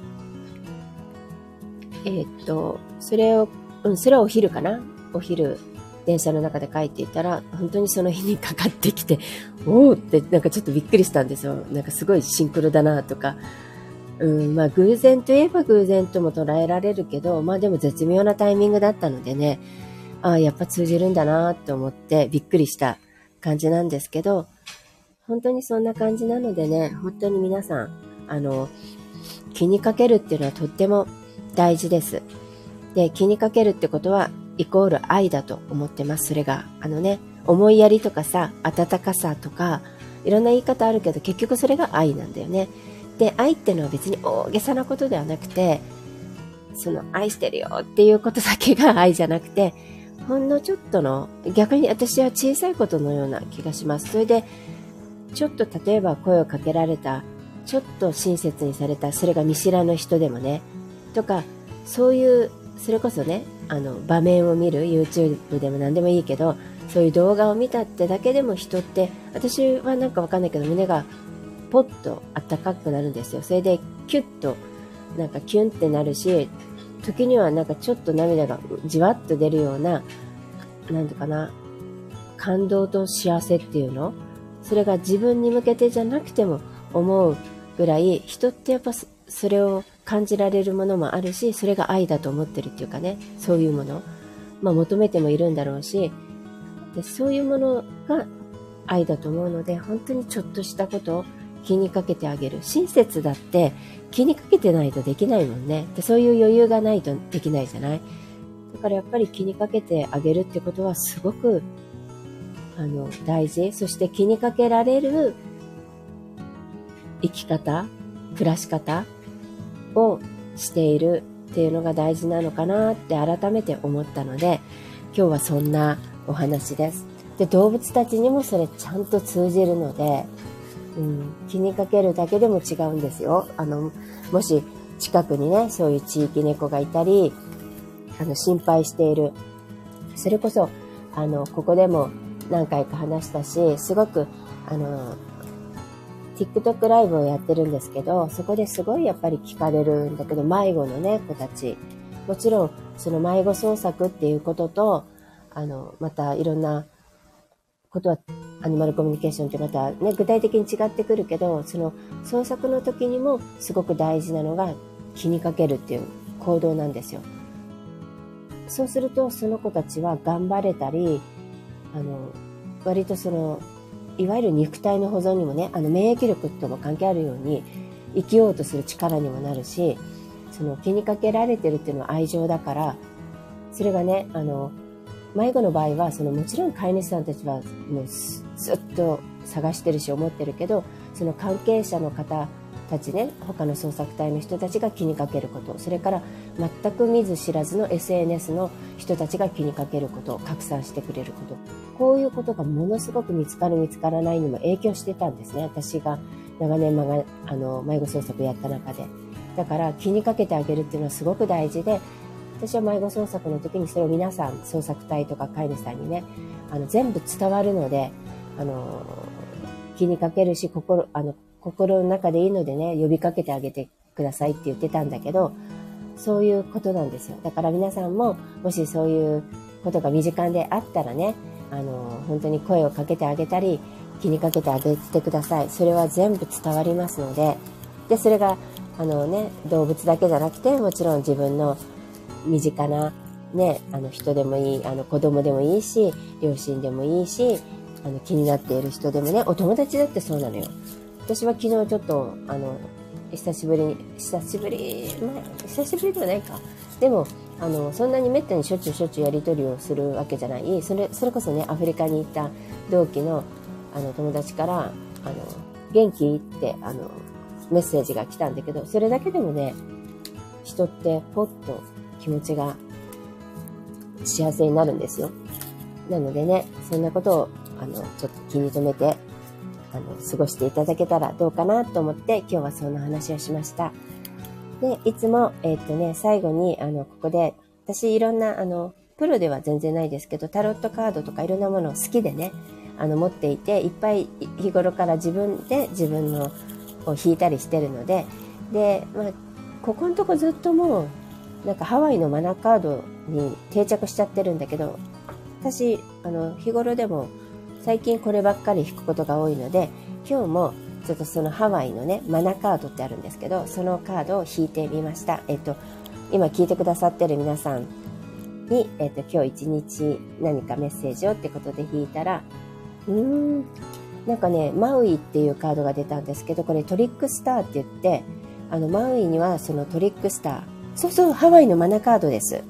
S1: えー、っと、それを、うん、それはお昼かな。お昼電車の中で書いていたら、本当にその日にかかってきて、<laughs> おおってなんかちょっとびっくりしたんですよ。なんかすごいシンクロだなとか。うん、まあ偶然といえば偶然とも捉えられるけど、まあでも絶妙なタイミングだったのでね、ああ、やっぱ通じるんだなと思ってびっくりした感じなんですけど、本当にそんな感じなのでね、本当に皆さん、あの、気にかけるっていうのはとっても大事です。で、気にかけるってことは、イコール愛だと思ってます。それが、あのね、思いやりとかさ、温かさとか、いろんな言い方あるけど、結局それが愛なんだよね。で、愛ってのは別に大げさなことではなくて、その愛してるよっていうことだけが愛じゃなくて、ほんのちょっとの、逆に私は小さいことのような気がします。それで、ちょっと例えば声をかけられた、ちょっと親切にされた、それが見知らぬ人でもね、とか、そういう、それこそね、あの場面を見る YouTube でも何でもいいけどそういう動画を見たってだけでも人って私はなんかわかんないけど胸がポッとあったかくなるんですよ。それでキュッとなんかキュンってなるし時にはなんかちょっと涙がじわっと出るようななんてかな感動と幸せっていうの？それが自分に向けてじゃなくても思うぐらい人ってやっぱそれを感じられるものもあるし、それが愛だと思ってるっていうかね、そういうもの。まあ求めてもいるんだろうし、でそういうものが愛だと思うので、本当にちょっとしたことを気にかけてあげる。親切だって気にかけてないとできないもんね。でそういう余裕がないとできないじゃない？だからやっぱり気にかけてあげるってことはすごくあの大事。そして気にかけられる生き方、暮らし方をしているっていうのが大事なのかなって改めて思ったので今日はそんなお話です。で動物たちにもそれちゃんと通じるので、うん、気にかけるだけでも違うんですよ。あのもし近くにねそういう地域猫がいたりあの心配しているそれこそあの、ここでも何回か話したし、すごく、あの、TikTok ライブをやってるんですけど、そこですごいやっぱり聞かれるんだけど、迷子のね、子たち。もちろん、その迷子創作っていうことと、あの、またいろんなことは、アニマルコミュニケーションってまたね、具体的に違ってくるけど、その創作の時にもすごく大事なのが気にかけるっていう行動なんですよ。そうすると、その子たちは頑張れたり、あの、割とその、いわゆる肉体の保存にもね、あの免疫力とも関係あるように、生きようとする力にもなるし、その気にかけられてるっていうのは愛情だから、それがね、あの、迷子の場合は、そのもちろん飼い主さんたちはもうずっと探してるし思ってるけど、その関係者の方たちね、他の捜索隊の人たちが気にかけること、それから全く見ず知らずの SNS の人たちが気にかけること、拡散してくれること、こういうことがものすごく見つかる見つからないにも影響してたんですね。私が長年まがあの迷子捜索やった中で。だから気にかけてあげるっていうのはすごく大事で、私は迷子捜索の時にそれを皆さん、捜索隊とか飼い主さんにね、あの、全部伝わるので、あの、気にかけるし、心、あの、心の中でいいのでね、呼びかけてあげてくださいって言ってたんだけど、そういうことなんですよ。だから皆さんも、もしそういうことが身近であったらね、あの、本当に声をかけてあげたり、気にかけてあげてください。それは全部伝わりますので、で、それが、あのね、動物だけじゃなくて、もちろん自分の身近な、ね、あの人でもいい、あの子供でもいいし、両親でもいいし、あの気になっている人でもね、お友達だってそうなのよ。私は昨日ちょっと、あの、久しぶりに、久しぶり、まあ、久しぶりではないか。でも、あの、そんなにめったにしょっちゅうしょっちゅうやり取りをするわけじゃない。それ、それこそね、アフリカに行った同期の、あの、友達から、あの、元気？って、あの、メッセージが来たんだけど、それだけでもね、人ってポッと気持ちが幸せになるんですよ。なのでね、そんなことを、あの、ちょっと気に留めて、あの、過ごしていただけたらどうかなと思って、今日はそんな話をしました。で、いつも、えー、っとね、最後に、あの、ここで、私いろんな、あの、プロでは全然ないですけど、タロットカードとかいろんなものを好きでね、あの、持っていて、いっぱい日頃から自分で自分のを引いたりしてるので、で、まあ、ここのとこずっともうなんかハワイのマナーカードに定着しちゃってるんだけど、私、あの、日頃でも最近こればっかり弾くことが多いので、今日もちょっとそのハワイのね、マナカードってあるんですけど、そのカードを引いてみました。えっと、今聞いてくださってる皆さんに、えっと、今日一日何かメッセージをってことで引いたら、うーん、なんかね、マウイっていうカードが出たんですけど、これトリックスターって言って、あの、マウイにはそのトリックスター、そうそう、ハワイのマナカードです。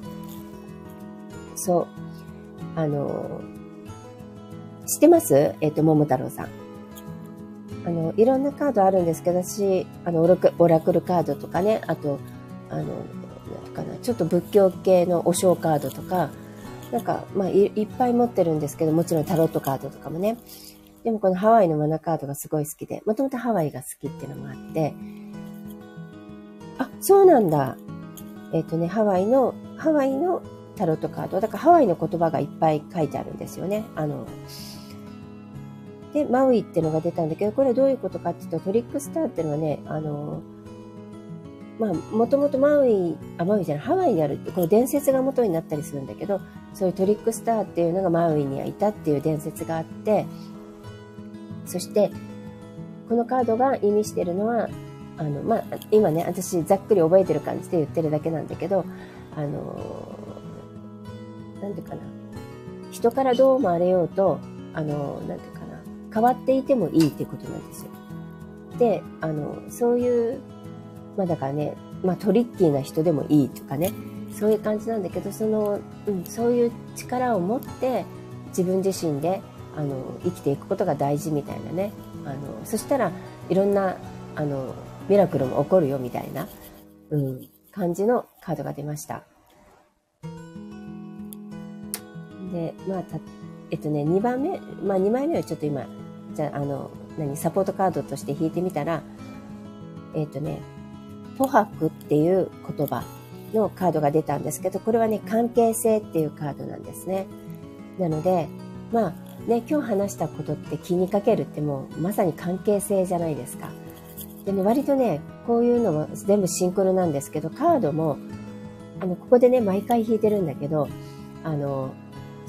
S1: そう。あの、知ってます？えっ、と、桃太郎さん。あの、いろんなカードあるんですけど、私、あの、オラクオラクルカードとかね、あと、あの、なんかな、ちょっと仏教系のお正カードとか、なんか、まあい、いっぱい持ってるんですけど、もちろんタロットカードとかもね。でもこのハワイのマナカードがすごい好きで、もともとハワイが好きっていうのもあって、あ、そうなんだ。えっ、ー、とね、ハワイの、ハワイのタロットカード。だからハワイの言葉がいっぱい書いてあるんですよね。あの、で、マウイってのが出たんだけど、これはどういうことかっていうと、トリックスターっていうのはね、あの、まあ、もともとマウイ、あ、マウイじゃない、ハワイにあるって、この伝説が元になったりするんだけど、そういうトリックスターっていうのがマウイにはいたっていう伝説があって、そして、このカードが意味してるのは、あの、まあ、今ね、私ざっくり覚えてる感じで言ってるだけなんだけど、あの、なんていうかな。人からどう思われようと、あの、なんていうか。変わっていてもいいってことなんですよ。で、あの、そういう、まあだからね、まあトリッキーな人でもいいとかね、そういう感じなんだけど、その、うん、そういう力を持って自分自身で、あの、生きていくことが大事みたいなね。あの、そしたらいろんな、あの、ミラクルも起こるよみたいな、うん、感じのカードが出ました。で、まあ、たえっとね、2番目、まあ2枚目はちょっと今、じゃあ、あの、何、サポートカードとして引いてみたら、えっとね、ポハクっていう言葉のカードが出たんですけど、これはね、関係性っていうカードなんですね。なので、まあね、今日話したことって気にかけるってもうまさに関係性じゃないですか。でね、割とね、こういうのも全部シンクロなんですけど、カードも、あの、ここでね、毎回引いてるんだけど、あの、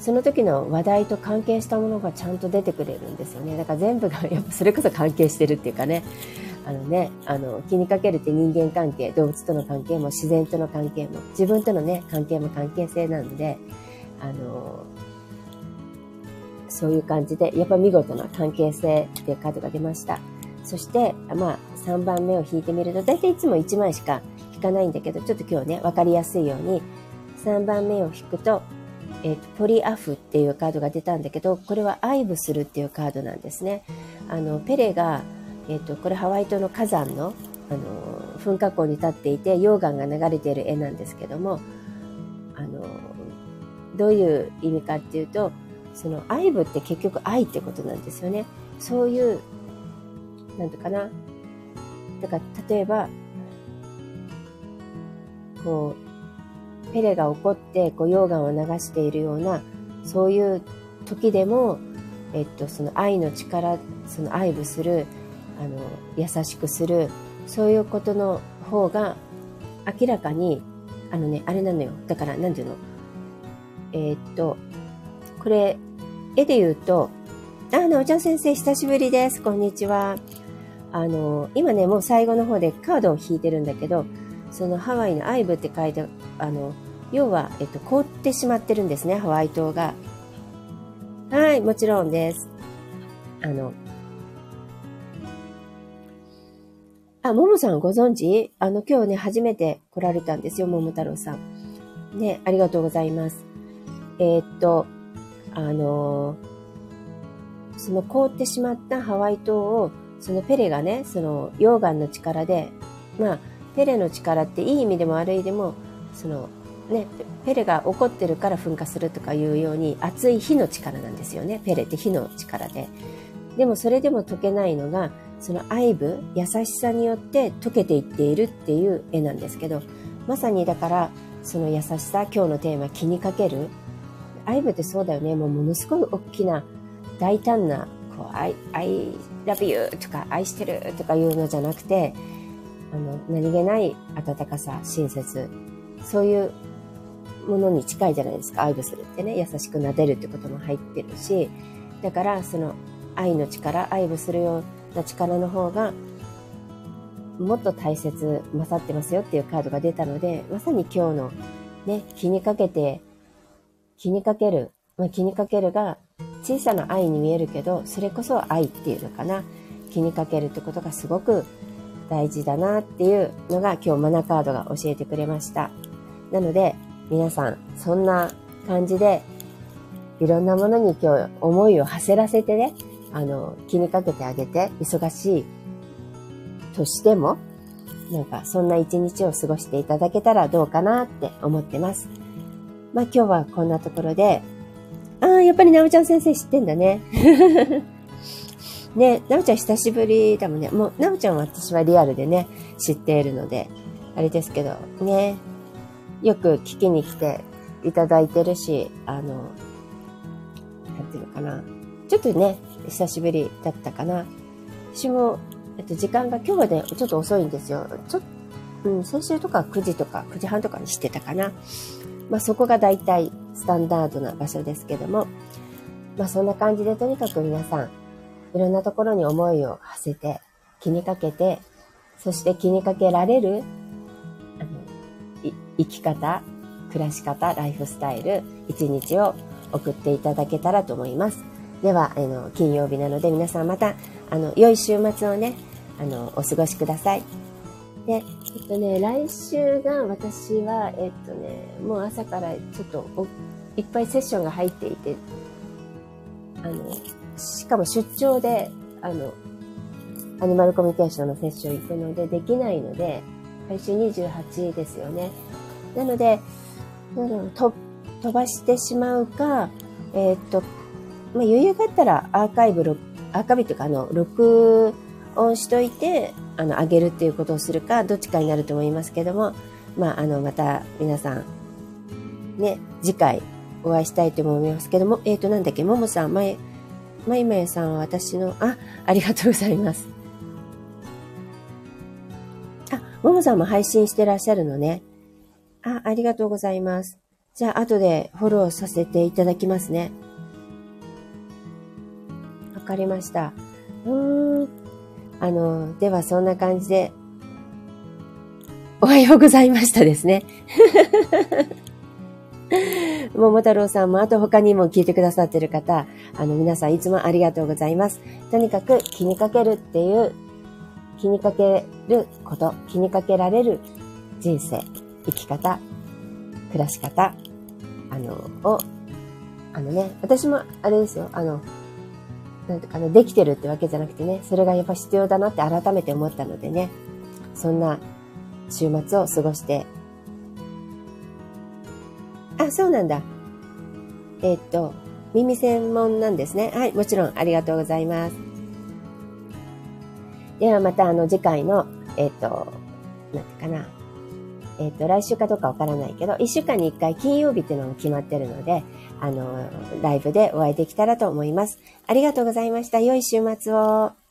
S1: その時の話題と関係したものがちゃんと出てくれるんですよね。だから全部がやっぱそれこそ関係してるっていうかね、あのね、あの、気にかけるって人間関係、動物との関係も自然との関係も、自分とのね、関係も関係性なんで、あの、そういう感じで、やっぱ見事な関係性っていうカードが出ました。そして、まあ、3番目を引いてみると、大体いつも1枚しか引かないんだけど、ちょっと今日ね、わかりやすいように、3番目を引くと、えー、ポリアフっていうカードが出たんだけどこれはアイブするっていうカードなんですね。あのペレが、えーと、これハワイ島の火山のあの噴火口に立っていて溶岩が流れている絵なんですけどもあのどういう意味かっていうとその愛部って結局愛ってことなんですよね。そういうなんとかなだから例えばこうペレが怒ってこう溶岩を流しているようなそういう時でも、えっと、その愛の力その愛撫するあの優しくするそういうことの方が明らかにあのねあれなのよ。だから何て言うの？えー、っとこれ絵で言うとあのおちゃん先生久しぶりです。こんにちはあの今ねもう最後の方でカードを引いてるんだけどそのハワイのアイブって書いてあの要は、えっと、凍ってしまってるんですね、ハワイ島が。はい、もちろんです。あの、あ、ももさんご存知？あの、今日ね、初めて来られたんですよ、桃太郎さん。ね、ありがとうございます。えー、っと、あのその凍ってしまったハワイ島を、そのペレがね、その溶岩の力で、まあ、ペレの力っていい意味でも悪い意味でも、そのね、ペレが怒ってるから噴火するとかいうように熱い火の力なんですよね。ペレって火の力で。でもそれでも解けないのが、その愛部、優しさによって解けていっているっていう絵なんですけど、まさにだから、その優しさ、今日のテーマ、気にかける。愛部ってそうだよね。もうものすごい大きな、大胆な、こう、I, I love you とか、愛してるとかいうのじゃなくて、あの、何気ない温かさ、親切、そういうものに近いじゃないですか。愛撫するってね。優しく撫でるってことも入ってるし。だから、その愛の力、愛撫するような力の方が、もっと大切、勝ってますよっていうカードが出たので、まさに今日のね、気にかけて、気にかける、まあ、気にかけるが小さな愛に見えるけど、それこそ愛っていうのかな。気にかけるってことがすごく大事だなっていうのが今日マナカードが教えてくれました。なので、皆さん、そんな感じで、いろんなものに今日思いを馳せらせてね、あの、気にかけてあげて、忙しいとしても、なんかそんな一日を過ごしていただけたらどうかなって思ってます。まあ今日はこんなところで、ああ、やっぱりなおちゃん先生知ってんだね。<laughs> ね、なおちゃん久しぶりだもんね。もう、なおちゃんは私はリアルでね、知っているので、あれですけど、ね、よく聞きに来ていただいてるし、あの、なんていうのかな。ちょっとね、久しぶりだったかな。私も、えっと、時間が今日はね、ちょっと遅いんですよ。ちょっと、うん、先週とか9時とか9時半とかにしてたかな。まあそこが大体スタンダードな場所ですけども、まあそんな感じでとにかく皆さん、いろんなところに思いを馳せて、気にかけて、そして気にかけられる生き方、暮らし方、ライフスタイル、一日を送っていただけたらと思います。では、あの、金曜日なので皆さんまた、あの、良い週末をね、あの、お過ごしください。で、えっとね、来週が私は、えっとね、もう朝からちょっといっぱいセッションが入っていて、あの、しかも出張で、あの、アニマルコミュニケーションのセッション行くのでできないので、来週28ですよね。なので、と飛ばしてしまうか、えー、っと、まあ、余裕があったらアーカイブ、アーカイブっていうか、あの、録音しといて、あの、上げるっていうことをするか、どっちかになると思いますけども、まあ、あの、また皆さん、ね、次回、お会いしたいと思いますけども、えっ、と、なんだっけ、ももさん、まい、まいまいさんは私の、あ、ありがとうございます。あ、ももさんも配信してらっしゃるのね。あ、ありがとうございます。じゃあ、後でフォローさせていただきますね。わかりました。うーん。あの、ではそんな感じで、おはようございましたですね。<laughs> 桃太郎さんも、あと他にも聞いてくださってる方、あの、皆さんいつもありがとうございます。とにかく気にかけるっていう、気にかけること、気にかけられる人生、生き方、暮らし方、あの、を、あのね、私もあれですよ、あの、なんてかな、できてるってわけじゃなくてね、それがやっぱ必要だなって改めて思ったのでね、そんな週末を過ごしてあ、そうなんだ。えー、っと、耳専門なんですね。はい、もちろんありがとうございます。ではまたあの次回の、えー、っと、なんていうかな。えっ、と、来週かどうかわからないけど、1週間に1回金曜日っていうのも決まってるので、あの、ライブでお会いできたらと思います。ありがとうございました。良い週末を。